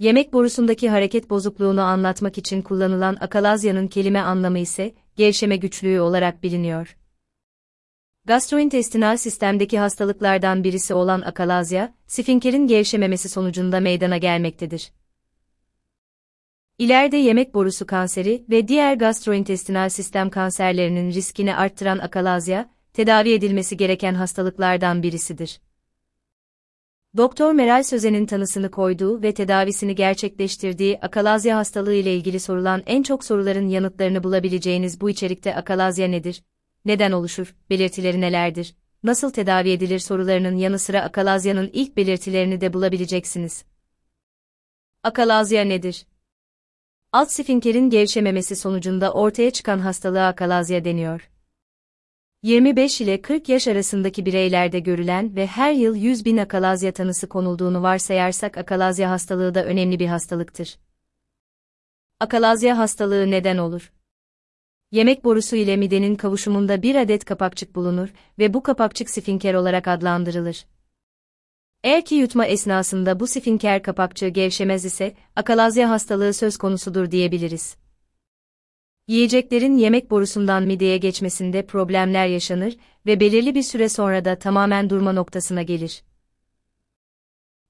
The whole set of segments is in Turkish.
Yemek borusundaki hareket bozukluğunu anlatmak için kullanılan akalazyanın kelime anlamı ise gevşeme güçlüğü olarak biliniyor. Gastrointestinal sistemdeki hastalıklardan birisi olan akalazya, sfinkerin gevşememesi sonucunda meydana gelmektedir. İleride yemek borusu kanseri ve diğer gastrointestinal sistem kanserlerinin riskini arttıran akalazya, tedavi edilmesi gereken hastalıklardan birisidir. Doktor Meral Sözen'in tanısını koyduğu ve tedavisini gerçekleştirdiği akalazya hastalığı ile ilgili sorulan en çok soruların yanıtlarını bulabileceğiniz bu içerikte akalazya nedir? Neden oluşur? Belirtileri nelerdir? Nasıl tedavi edilir sorularının yanı sıra akalazyanın ilk belirtilerini de bulabileceksiniz. Akalazya nedir? Alt sfinkerin gevşememesi sonucunda ortaya çıkan hastalığa akalazya deniyor. 25 ile 40 yaş arasındaki bireylerde görülen ve her yıl 100 bin akalazya tanısı konulduğunu varsayarsak akalazya hastalığı da önemli bir hastalıktır. Akalazya hastalığı neden olur? Yemek borusu ile midenin kavuşumunda bir adet kapakçık bulunur ve bu kapakçık sfinker olarak adlandırılır. Eğer ki yutma esnasında bu sfinker kapakçığı gevşemez ise akalazya hastalığı söz konusudur diyebiliriz. Yiyeceklerin yemek borusundan mideye geçmesinde problemler yaşanır ve belirli bir süre sonra da tamamen durma noktasına gelir.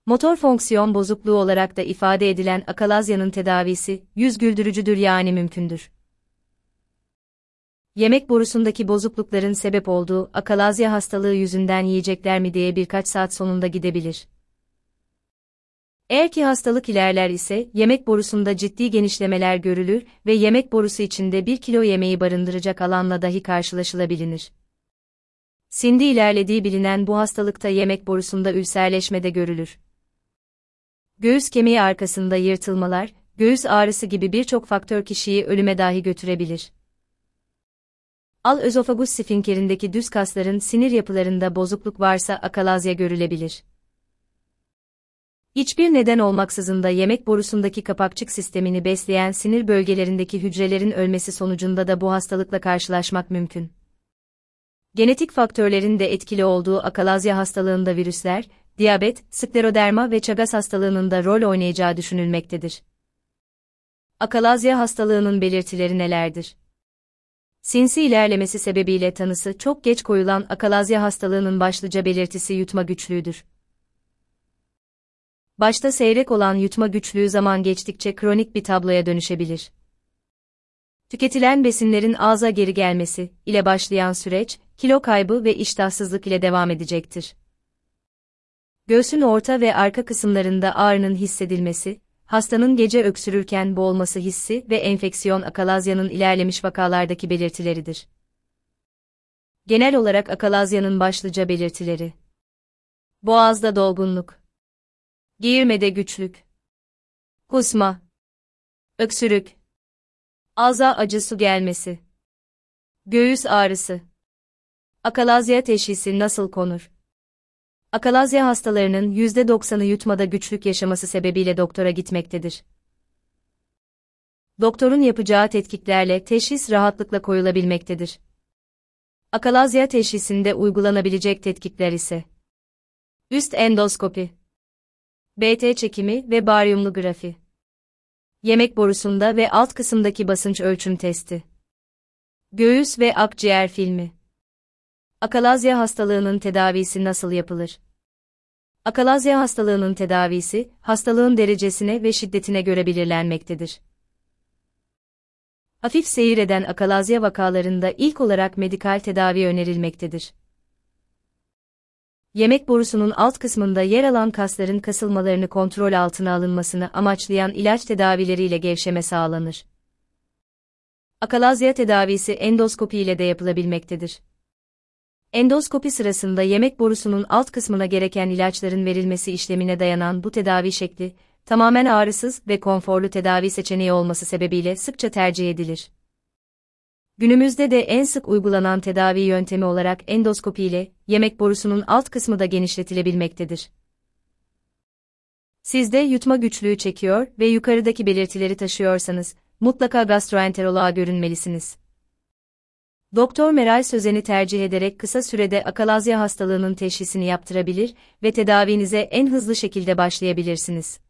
Motor fonksiyon bozukluğu olarak da ifade edilen akalazyanın tedavisi, yüz güldürücüdür yani mümkündür. Yemek borusundaki bozuklukların sebep olduğu akalazya hastalığı yüzünden yiyecekler mideye birkaç saat sonunda gidebilir. Eğer ki hastalık ilerler ise, yemek borusunda ciddi genişlemeler görülür ve yemek borusu içinde 1 kilo yemeği barındıracak alanla dahi karşılaşılabilir. Sindi ilerlediği bilinen bu hastalıkta yemek borusunda ülserleşme de görülür. Göğüs kemiği arkasında yırtılmalar, göğüs ağrısı gibi birçok faktör kişiyi ölüme dahi götürebilir. Al-özofagus sfinkerindeki düz kasların sinir yapılarında bozukluk varsa akalazya görülebilir. Hiçbir neden olmaksızın da yemek borusundaki kapakçık sistemini besleyen sinir bölgelerindeki hücrelerin ölmesi sonucunda da bu hastalıkla karşılaşmak mümkün. Genetik faktörlerin de etkili olduğu akalazya hastalığında virüsler, diyabet, skleroderma ve Chagas hastalığının da rol oynayacağı düşünülmektedir. Akalazya hastalığının belirtileri nelerdir? Sinsi ilerlemesi sebebiyle tanısı çok geç koyulan akalazya hastalığının başlıca belirtisi yutma güçlüğüdür. Başta seyrek olan yutma güçlüğü zaman geçtikçe kronik bir tabloya dönüşebilir. Tüketilen besinlerin ağza geri gelmesi ile başlayan süreç, kilo kaybı ve iştahsızlık ile devam edecektir. Göğsün orta ve arka kısımlarında ağrının hissedilmesi, hastanın gece öksürürken boğulması hissi ve enfeksiyon akalazyanın ilerlemiş vakalardaki belirtileridir. Genel olarak akalazyanın başlıca belirtileri. Boğazda dolgunluk. Geğirmede güçlük. Kusma. Öksürük. Ağza acı su gelmesi. Göğüs ağrısı. Akalazya teşhisi nasıl konur? Akalazya hastalarının %90'ı yutmada güçlük yaşaması sebebiyle doktora gitmektedir. Doktorun yapacağı tetkiklerle teşhis rahatlıkla koyulabilmektedir. Akalazya teşhisinde uygulanabilecek tetkikler ise Üst endoskopi BT çekimi ve baryumlu grafi Yemek borusunda ve alt kısımdaki basınç ölçüm testi Göğüs ve akciğer filmi Akalazya hastalığının tedavisi nasıl yapılır? Akalazya hastalığının tedavisi, hastalığın derecesine ve şiddetine göre belirlenmektedir. Hafif seyir eden akalazya vakalarında ilk olarak medikal tedavi önerilmektedir. Yemek borusunun alt kısmında yer alan kasların kasılmalarını kontrol altına alınmasını amaçlayan ilaç tedavileriyle gevşeme sağlanır. Akalazya tedavisi endoskopi ile de yapılabilmektedir. Endoskopi sırasında yemek borusunun alt kısmına gereken ilaçların verilmesi işlemine dayanan bu tedavi şekli, tamamen ağrısız ve konforlu tedavi seçeneği olması sebebiyle sıkça tercih edilir. Günümüzde de en sık uygulanan tedavi yöntemi olarak endoskopi ile yemek borusunun alt kısmı da genişletilebilmektedir. Sizde yutma güçlüğü çekiyor ve yukarıdaki belirtileri taşıyorsanız, mutlaka gastroenteroloğa görünmelisiniz. Doktor Meral Sözen'i tercih ederek kısa sürede akalazya hastalığının teşhisini yaptırabilir ve tedavinize en hızlı şekilde başlayabilirsiniz.